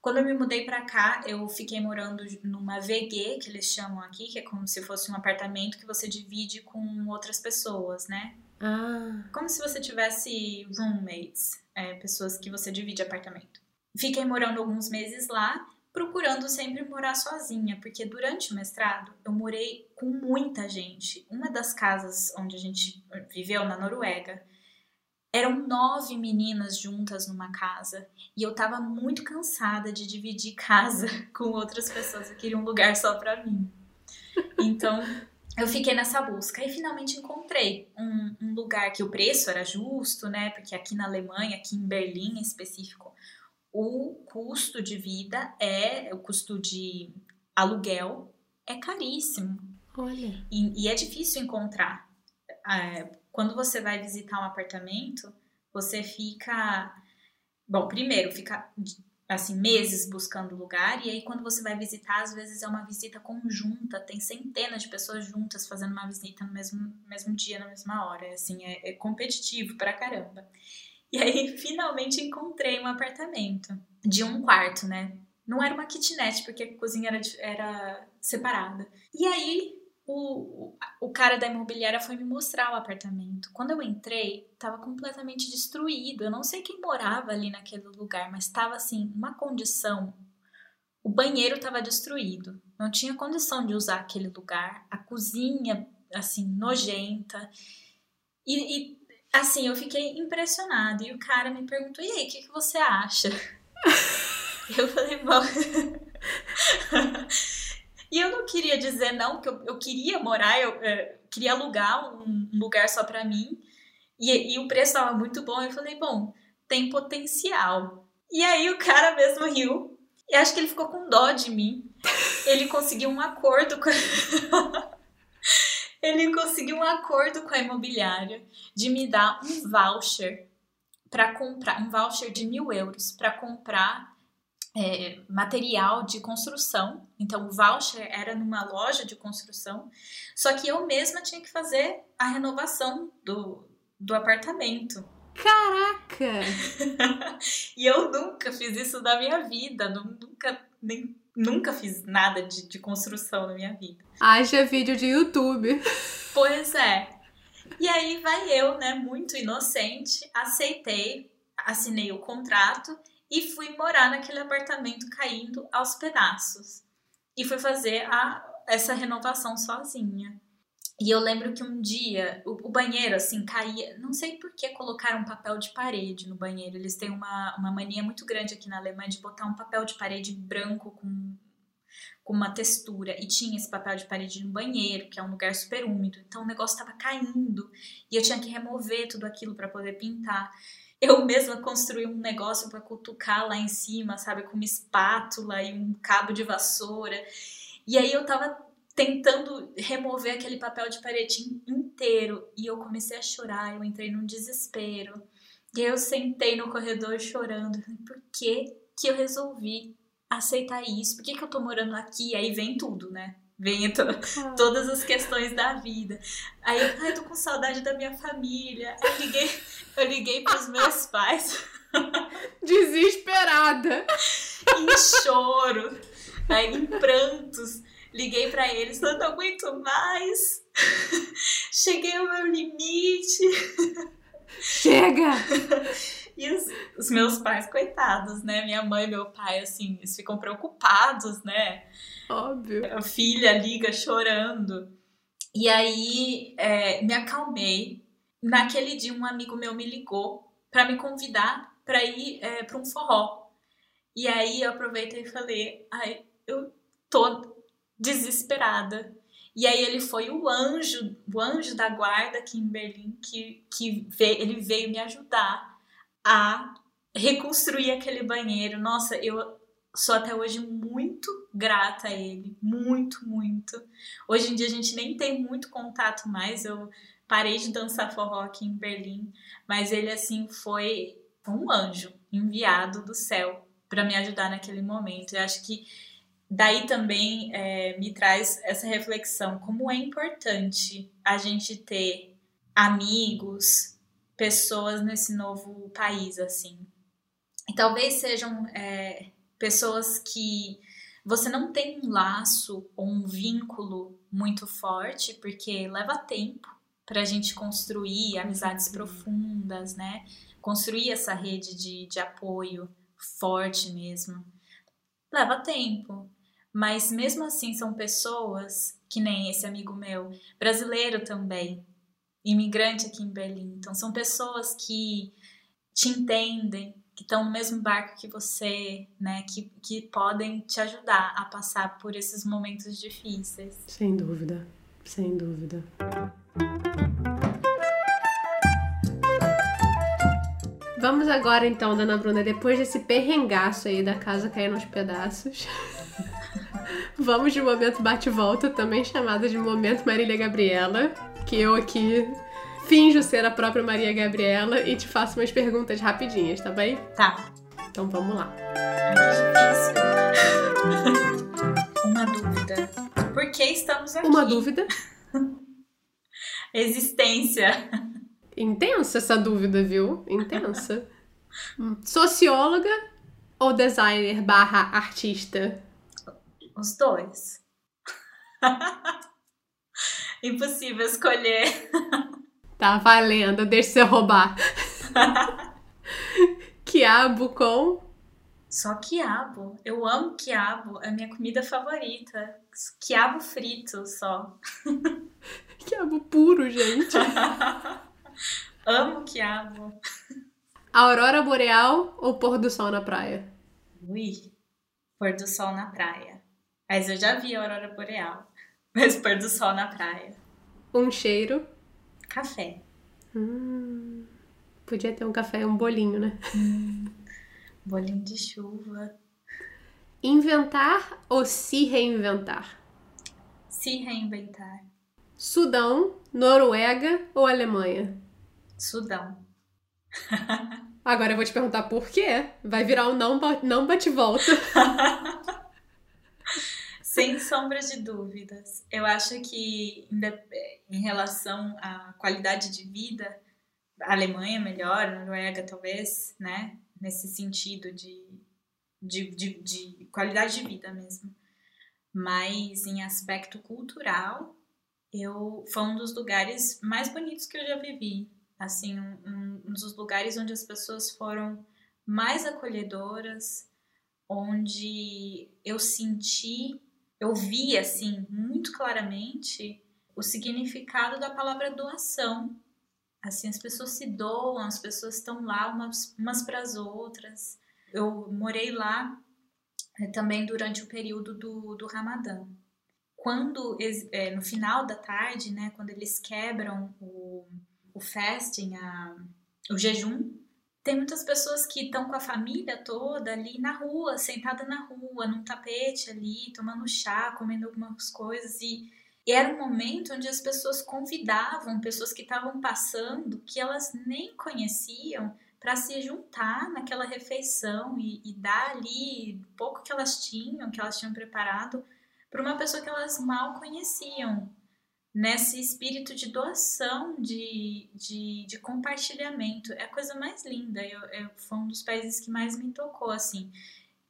Quando eu me mudei para cá, eu fiquei morando numa VG, que eles chamam aqui, que é como se fosse um apartamento que você divide com outras pessoas, né? Ah. Como se você tivesse roommates, é, pessoas que você divide apartamento. Fiquei morando alguns meses lá, procurando sempre morar sozinha, porque durante o mestrado eu morei com muita gente. Uma das casas onde a gente viveu na Noruega eram nove meninas juntas numa casa e eu tava muito cansada de dividir casa <laughs> com outras pessoas. Eu queria um lugar só para mim. Então eu fiquei nessa busca e finalmente encontrei um, um, lugar que o preço era justo, né? Porque aqui na Alemanha, aqui em Berlim em específico, o custo de vida é o custo de aluguel é caríssimo. Olha. E, e é difícil encontrar. É, quando você vai visitar um apartamento, você fica. Bom, primeiro, fica assim, meses buscando lugar, e aí quando você vai visitar, às vezes é uma visita conjunta, tem centenas de pessoas juntas fazendo uma visita no mesmo, mesmo dia, na mesma hora, assim, é, é competitivo pra caramba. E aí, <laughs> finalmente, encontrei um apartamento de um quarto, né? Não era uma kitnet, porque a cozinha era, era separada. E aí, o, o cara da imobiliária foi me mostrar o apartamento. Quando eu entrei, estava completamente destruído. Eu não sei quem morava ali naquele lugar, mas estava assim, uma condição. O banheiro estava destruído. Não tinha condição de usar aquele lugar. A cozinha, assim, nojenta. E, e assim, eu fiquei impressionada. E o cara me perguntou: e aí, o que, que você acha? <laughs> eu falei: bom. <laughs> E eu não queria dizer não, porque eu, eu queria morar, eu é, queria alugar um, um lugar só para mim. E, e o preço estava muito bom. Eu falei, bom, tem potencial. E aí o cara mesmo riu. E acho que ele ficou com dó de mim. Ele conseguiu um acordo com. <laughs> ele conseguiu um acordo com a imobiliária de me dar um voucher para comprar, um voucher de mil euros para comprar é, material de construção. Então, o voucher era numa loja de construção, só que eu mesma tinha que fazer a renovação do, do apartamento. Caraca! <laughs> e eu nunca fiz isso na minha vida, nunca, nem, nunca fiz nada de, de construção na minha vida. Haja vídeo de YouTube. Pois é. E aí vai eu, né, muito inocente, aceitei, assinei o contrato e fui morar naquele apartamento caindo aos pedaços. E fui fazer a, essa renovação sozinha. E eu lembro que um dia o, o, banheiro, assim, caía. Não sei por que colocaram papel de parede no banheiro. Eles têm uma, uma mania muito grande aqui na Alemanha de botar um papel de parede branco com, com uma textura. E tinha esse papel de parede no banheiro, que é um lugar super úmido. Então o negócio estava caindo. E eu tinha que remover tudo aquilo para poder pintar eu mesma construí um negócio para cutucar lá em cima, sabe, com uma espátula e um cabo de vassoura. E aí eu tava tentando remover aquele papel de parede inteiro e eu comecei a chorar, eu entrei num desespero. E aí eu sentei no corredor chorando. Por que que eu resolvi aceitar isso? Por que que eu tô morando aqui? Aí vem tudo, né? Vem to ah. todas as questões da vida. Aí eu, ai, tô com saudade da minha família. Eu liguei, eu liguei pros meus pais. Desesperada. em choro, aí, em prantos. Liguei para eles, não aguento mais. Cheguei ao meu limite. Chega! E os, os, meus pais, coitados, né? Minha mãe e meu pai, assim, eles ficam preocupados, né? Óbvio. A filha liga chorando. E aí é, me acalmei. Naquele dia, um amigo meu me ligou para me convidar para ir é, para um forró. E aí eu aproveitei e falei: ai, eu tô desesperada. E aí ele foi o anjo, o anjo da guarda aqui em Berlim que, que veio, ele veio me ajudar a reconstruir aquele banheiro. Nossa, eu sou até hoje muito grata a ele, muito, muito. Hoje em dia a gente nem tem muito contato mais, eu parei de dançar forró aqui em Berlim, mas ele assim foi um anjo enviado do céu para me ajudar naquele momento. Eu acho que daí também é, me traz essa reflexão como é importante a gente ter amigos, pessoas nesse novo país assim. E talvez sejam é, pessoas que você não tem um laço ou um vínculo muito forte, porque leva tempo para a gente construir amizades profundas, né? Construir essa rede de, de apoio forte mesmo. Leva tempo. Mas mesmo assim são pessoas, que nem esse amigo meu, brasileiro também, imigrante aqui em Berlim. Então são pessoas que te entendem, que estão no mesmo barco que você, né? Que, que podem te ajudar a passar por esses momentos difíceis. Sem dúvida, sem dúvida. Vamos agora então, Dona Bruna, depois desse perrengaço aí da casa cair nos pedaços. <laughs> Vamos de momento bate-volta, também chamado de momento Marília Gabriela, que eu aqui finjo ser a própria Maria Gabriela e te faço umas perguntas rapidinhas, tá bem? Tá. Então vamos lá. <laughs> Uma dúvida. Por que estamos aqui? Uma dúvida. <laughs> Existência. Intensa essa dúvida, viu? Intensa. Socióloga ou designer barra artista? Os dois. <laughs> Impossível escolher. Tá valendo, deixa eu roubar. <laughs> quiabo com. Só quiabo. Eu amo quiabo. É a minha comida favorita. Quiabo frito só. <laughs> quiabo puro, gente. <laughs> amo quiabo. Aurora boreal ou pôr do sol na praia? Ui, pôr do sol na praia. Mas eu já vi a aurora boreal. Mas pôr do sol na praia. Um cheiro Café. Hum, podia ter um café e um bolinho, né? Hum, bolinho de chuva. Inventar ou se reinventar? Se reinventar. Sudão, Noruega ou Alemanha? Sudão. <laughs> Agora eu vou te perguntar por quê. Vai virar um não, não bate-volta. <laughs> Sem sombra de dúvidas. Eu acho que em relação à qualidade de vida, a Alemanha é melhor, a Noruega talvez, né? Nesse sentido de, de, de, de qualidade de vida mesmo. Mas em aspecto cultural, eu foi um dos lugares mais bonitos que eu já vivi. Assim, um, um dos lugares onde as pessoas foram mais acolhedoras, onde eu senti eu vi assim muito claramente o significado da palavra doação. Assim, as pessoas se doam, as pessoas estão lá umas, umas para as outras. Eu morei lá é, também durante o período do, do Ramadã. Quando, é, no final da tarde, né, quando eles quebram o, o fasting, a, o jejum, tem muitas pessoas que estão com a família toda ali na rua, sentada na rua, num tapete ali, tomando chá, comendo algumas coisas. E, e era um momento onde as pessoas convidavam pessoas que estavam passando que elas nem conheciam para se juntar naquela refeição e, e dar ali pouco que elas tinham, que elas tinham preparado para uma pessoa que elas mal conheciam nesse espírito de doação, de, de, de, compartilhamento. É a coisa mais linda. Eu, eu, foi um dos países que mais me tocou, assim.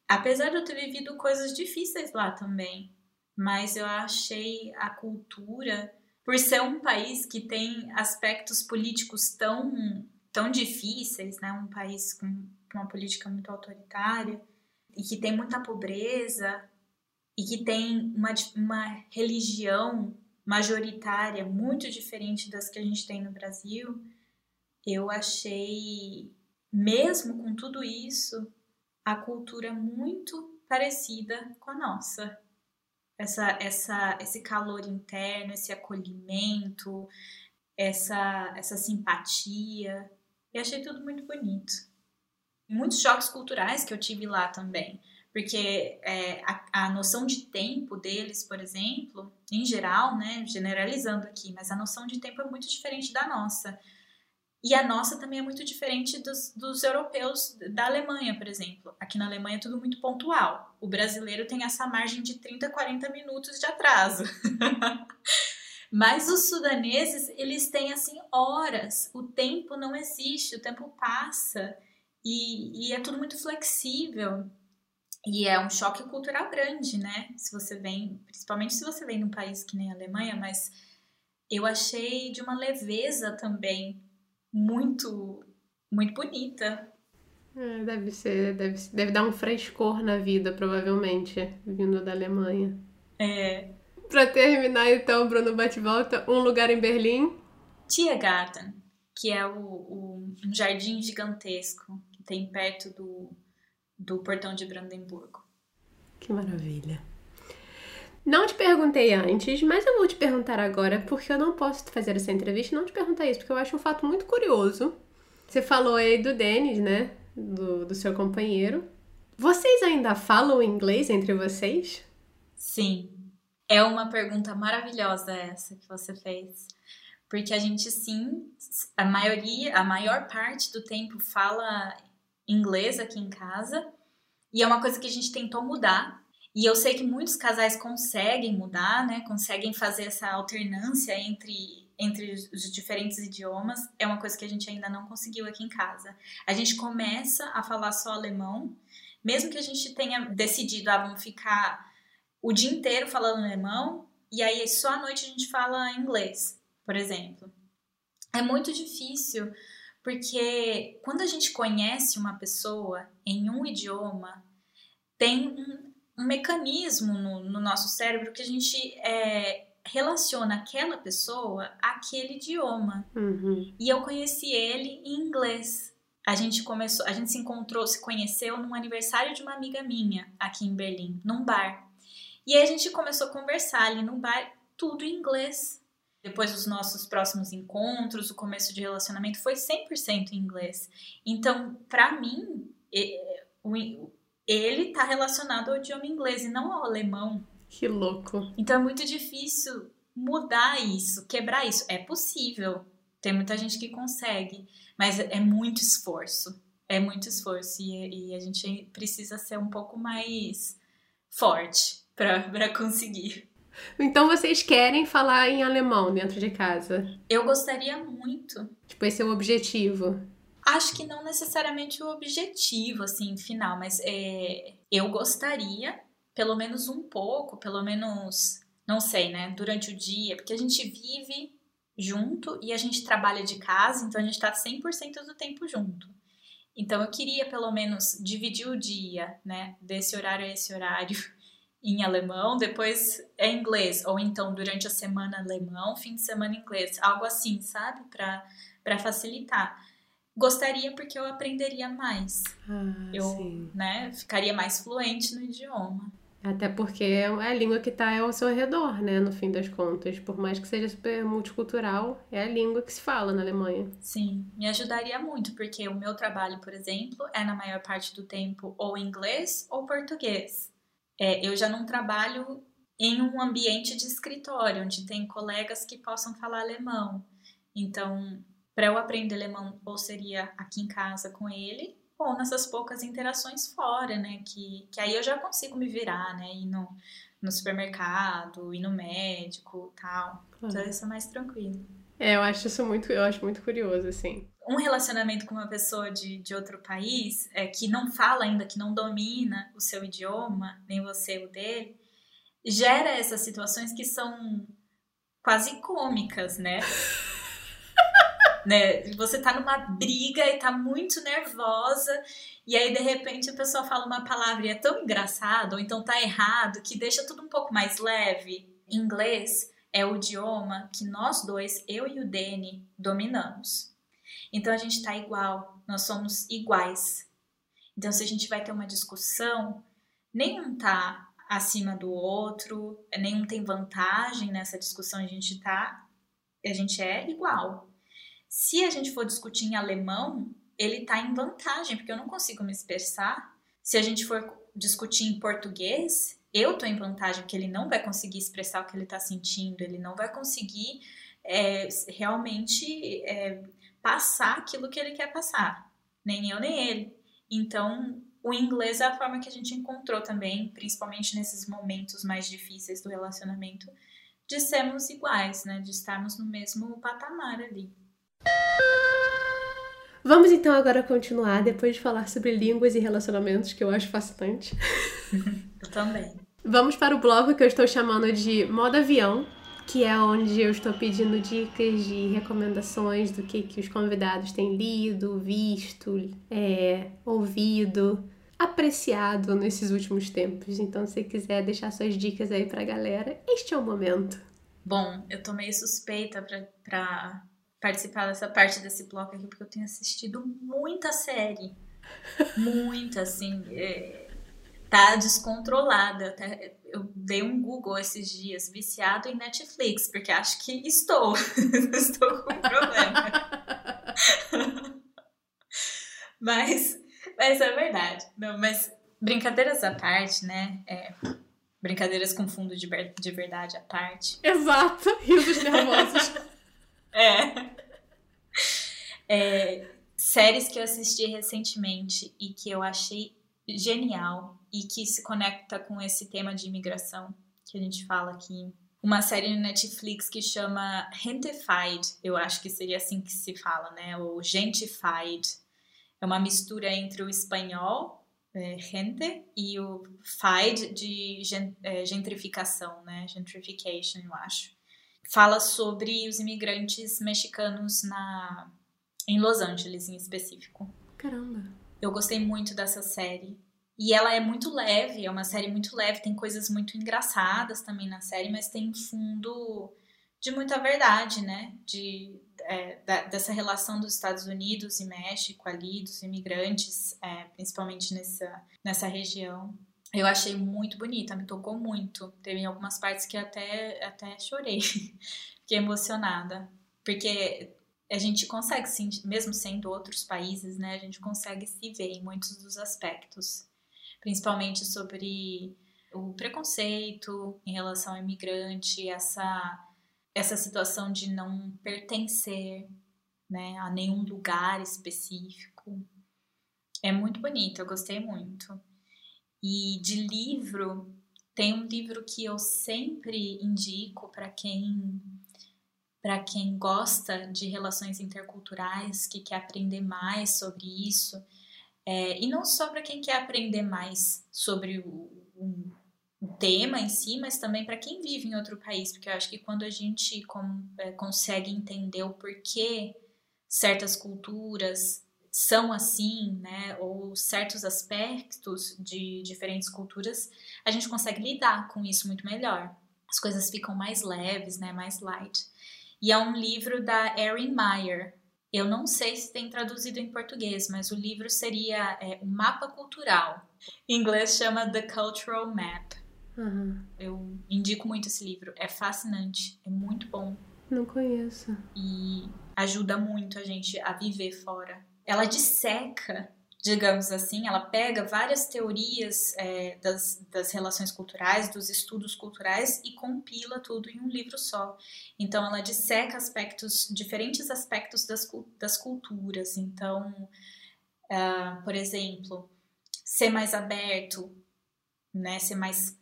Apesar de eu ter vivido coisas difíceis lá também, mas eu achei a cultura, por ser um país que tem aspectos políticos tão, tão difíceis, né? um país com uma política muito autoritária, e que tem muita pobreza, e que tem uma, uma religião majoritária muito diferente das que a gente tem no Brasil, eu achei, mesmo com tudo isso, a cultura muito parecida com a nossa. Essa, essa, esse calor interno, esse acolhimento, essa, essa simpatia. Eu achei tudo muito bonito. Muitos choques culturais que eu tive lá também porque é, a, a, noção de tempo deles, por exemplo, em geral, né, generalizando aqui, mas a noção de tempo é muito diferente da nossa. E a nossa também é muito diferente dos, dos europeus da Alemanha, por exemplo. Aqui na Alemanha é tudo muito pontual. O brasileiro tem essa margem de 30, 40 minutos de atraso. <laughs> Mas os sudaneses, eles têm assim horas. O tempo não existe, o tempo passa. E, e é tudo muito flexível. E é um choque cultural grande, né? Se você vem, principalmente se você vem de um país que nem a Alemanha, mas eu achei de uma leveza também muito, muito bonita. É, deve ser, deve, deve dar um frescor na vida, provavelmente, vindo da Alemanha. É. Pra terminar, então, Bruno bate-volta, um lugar em Berlim. Tiergarten, que é o, o, um jardim gigantesco que tem perto do do portão de Brandemburgo. Que maravilha. Não te perguntei antes, mas eu vou te perguntar agora, porque eu não posso fazer essa entrevista e não te perguntar isso, porque eu acho um fato muito curioso. Você falou aí do Denis, né? Do, do seu companheiro. Vocês ainda falam inglês entre vocês? Sim. É uma pergunta maravilhosa essa que você fez. Porque a gente sim, a maioria, a maior parte do tempo fala inglês aqui em casa. E é uma coisa que a gente tentou mudar. E eu sei que muitos casais conseguem mudar, né? Conseguem fazer essa alternância entre, entre os diferentes idiomas. É uma coisa que a gente ainda não conseguiu aqui em casa. A gente começa a falar só alemão, mesmo que a gente tenha decidido, ah, vamos ficar o dia inteiro falando alemão, e aí só à noite a gente fala inglês, por exemplo. É muito difícil porque quando a gente conhece uma pessoa em um idioma, tem um, um mecanismo no, no, nosso cérebro que a gente é, relaciona aquela pessoa àquele idioma. Uhum. E eu conheci ele em inglês. A gente começou, a gente se encontrou, se conheceu num aniversário de uma amiga minha aqui em Berlim, num bar. E aí a gente começou a conversar ali no bar, tudo em inglês. Depois dos nossos próximos encontros, o começo de relacionamento foi 100% em inglês. Então, para mim, ele tá relacionado ao idioma inglês e não ao alemão. Que louco. Então é muito difícil mudar isso, quebrar isso. É possível. Tem muita gente que consegue, mas é muito esforço. É muito esforço e, e a gente precisa ser um pouco mais forte para conseguir. Então vocês querem falar em alemão dentro de casa? Eu gostaria muito. Tipo, esse é o objetivo. Acho que não necessariamente o objetivo, assim, final, mas é, eu gostaria, pelo menos um pouco, pelo menos, não sei, né, durante o dia, porque a gente vive junto e a gente trabalha de casa, então a gente tá 100% do tempo junto. Então eu queria pelo menos dividir o dia, né, desse horário a esse horário <laughs> em alemão, depois é inglês, ou então durante a semana alemão, fim de semana inglês, algo assim, sabe? Para facilitar gostaria porque eu aprenderia mais. Ah, eu, sim. né, ficaria mais fluente no idioma. Até porque é a língua que está ao seu redor, né, no fim das contas. Por mais que seja super multicultural, é a língua que se fala na Alemanha. Sim, me ajudaria muito, porque o meu trabalho, por exemplo, é na maior parte do tempo ou inglês ou português. É, eu já não trabalho em um ambiente de escritório, onde tem colegas que possam falar alemão. Então, para eu aprender alemão, ou seria aqui em casa com ele, ou nessas poucas interações fora, né? Que, que aí eu já consigo me virar, né? Ir no, no supermercado, ir no médico tal. Claro. Então isso é mais tranquilo. É, eu acho isso muito, eu acho muito curioso, assim. Um relacionamento com uma pessoa de, de outro país, é, que não fala ainda, que não domina o seu idioma, nem você o dele, gera essas situações que são quase cômicas, né? <laughs> né? Você tá numa briga e tá muito nervosa, e aí de repente a pessoa fala uma palavra e é tão engraçado, ou então tá errado, que deixa tudo um pouco mais leve. Inglês é o idioma que nós dois, eu e o Dani, dominamos. Então a gente tá igual, nós somos iguais. Então se a gente vai ter uma discussão, nenhum tá acima do outro, nenhum tem vantagem nessa discussão, a gente tá, a gente é igual. Se a gente for discutir em alemão, ele está em vantagem, porque eu não consigo me expressar. Se a gente for discutir em português, eu estou em vantagem, porque ele não vai conseguir expressar o que ele está sentindo, ele não vai conseguir é, realmente é, passar aquilo que ele quer passar. Nem eu, nem ele. Então, o inglês é a forma que a gente encontrou também, principalmente nesses momentos mais difíceis do relacionamento, de sermos iguais, né? De estarmos no mesmo patamar ali. Vamos então agora continuar, depois de falar sobre línguas e relacionamentos, que eu acho fascinante. <laughs> eu também. Vamos para o bloco que eu estou chamando de modo avião, que é onde eu estou pedindo dicas de recomendações do que, que os convidados têm lido, visto, é, ouvido, apreciado nesses últimos tempos. Então, se quiser deixar suas dicas aí pra galera, este é o momento. Bom, eu tô meio suspeita pra participar dessa parte desse bloco aqui, porque eu tenho assistido muita série. Muita, assim. É, tá descontrolada. Até, eu dei um Google esses dias, viciado em Netflix, porque acho que estou. <laughs> estou com um problema. <laughs> mas, mas é verdade. Não, mas brincadeiras à parte, né? É, brincadeiras com fundo de, de verdade à parte. Exato, risos nervosos. <laughs> É. é. Séries que eu assisti recentemente e que eu achei genial e que se conecta com esse tema de imigração que a gente fala aqui. Uma série no Netflix que chama Gentified, eu acho que seria assim que se fala, né? Ou Gentified. É uma mistura entre o espanhol é, gente e o FIDE de é, gentrificação, né? Gentrification, eu acho. Fala sobre os imigrantes mexicanos na em Los Angeles, em específico. Caramba. Eu gostei muito dessa série. E ela é muito leve, é uma série muito leve, tem coisas muito engraçadas também na série, mas tem fundo de muita verdade, né? De, é, da, dessa relação dos Estados Unidos e México ali, dos imigrantes, é, principalmente nessa, nessa região. Eu achei muito bonita, me tocou muito. Teve algumas partes que até, até chorei, <laughs> fiquei emocionada. Porque a gente consegue, mesmo sendo outros países, né, a gente consegue se ver em muitos dos aspectos, principalmente sobre o preconceito em relação ao imigrante, essa essa situação de não pertencer, né, a nenhum lugar específico. É muito bonito, eu gostei muito. E de livro, tem um livro que eu sempre indico para quem para quem gosta de relações interculturais, que quer aprender mais sobre isso, é, e não só para quem quer aprender mais sobre o, o, o, tema em si, mas também para quem vive em outro país, porque eu acho que quando a gente com, é, consegue entender o porquê certas culturas são assim, né, ou certos aspectos de diferentes culturas, a gente consegue lidar com isso muito melhor. As coisas ficam mais leves, né, mais light. E é um livro da Erin Meyer. Eu não sei se tem traduzido em português, mas o livro seria é, o Mapa Cultural. Em inglês chama The Cultural Map. Uhum. Eu indico muito esse livro. É fascinante, é muito bom. Não conheço. E ajuda muito a gente a viver fora. Ela disseca digamos assim, ela pega várias teorias é, das, das relações culturais, dos estudos culturais e compila tudo em um livro só. Então, ela disseca aspectos, diferentes aspectos das, das culturas. Então, uh, por exemplo, ser mais aberto, né, ser mais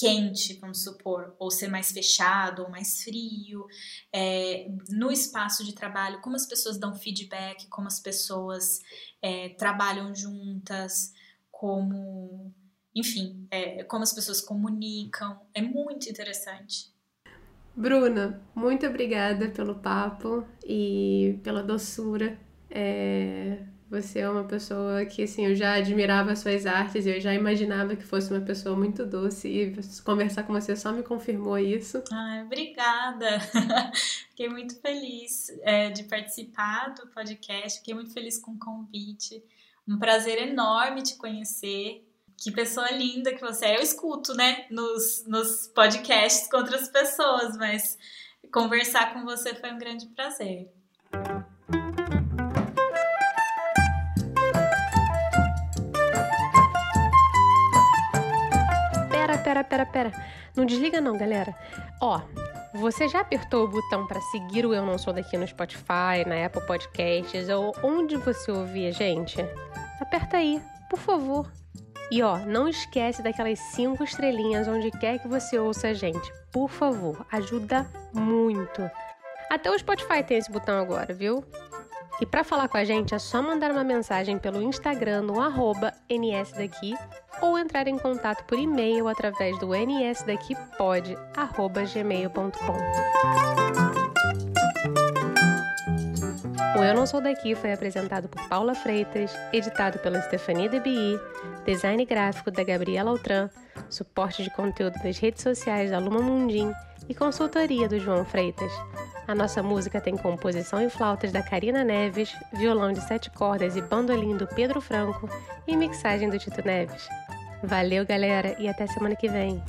quente, vamos supor, ou ser mais fechado ou mais frio, é, no espaço de trabalho, como as pessoas dão feedback, como as pessoas é, trabalham juntas, como, enfim, é, como as pessoas comunicam, é muito interessante. Bruna, muito obrigada pelo papo e pela doçura. É, você é uma pessoa que, assim, eu já admirava suas artes, eu já imaginava que fosse uma pessoa muito doce e conversar com você só me confirmou isso. Ai, obrigada! <laughs> Fiquei muito feliz é, de participar do podcast, fiquei muito feliz com o convite. Um prazer enorme te conhecer. Que pessoa linda que você é. Eu escuto, né, nos, nos podcasts com outras pessoas, mas conversar com você foi um grande prazer. Pera, pera, pera. Não desliga não, galera. Ó, você já apertou o botão para seguir o Eu Não Sou Daqui no Spotify, na Apple Podcasts ou onde você ouvir a gente? Aperta aí, por favor. E ó, não esquece daquelas cinco estrelinhas onde quer que você ouça a gente. Por favor, ajuda muito. Até o Spotify tem esse botão agora, viu? E para falar com a gente é só mandar uma mensagem pelo Instagram no nsdaqui ou entrar em contato por e-mail através do nsdaquipod.gmail.com O Eu Não Sou Daqui foi apresentado por Paula Freitas, editado pela Stephanie DeBi, design gráfico da Gabriela Altran, suporte de conteúdo das redes sociais da Luma Mundim e consultoria do João Freitas. A nossa música tem composição em flautas da Karina Neves, violão de sete cordas e bandolim do Pedro Franco e mixagem do Tito Neves. Valeu, galera, e até semana que vem.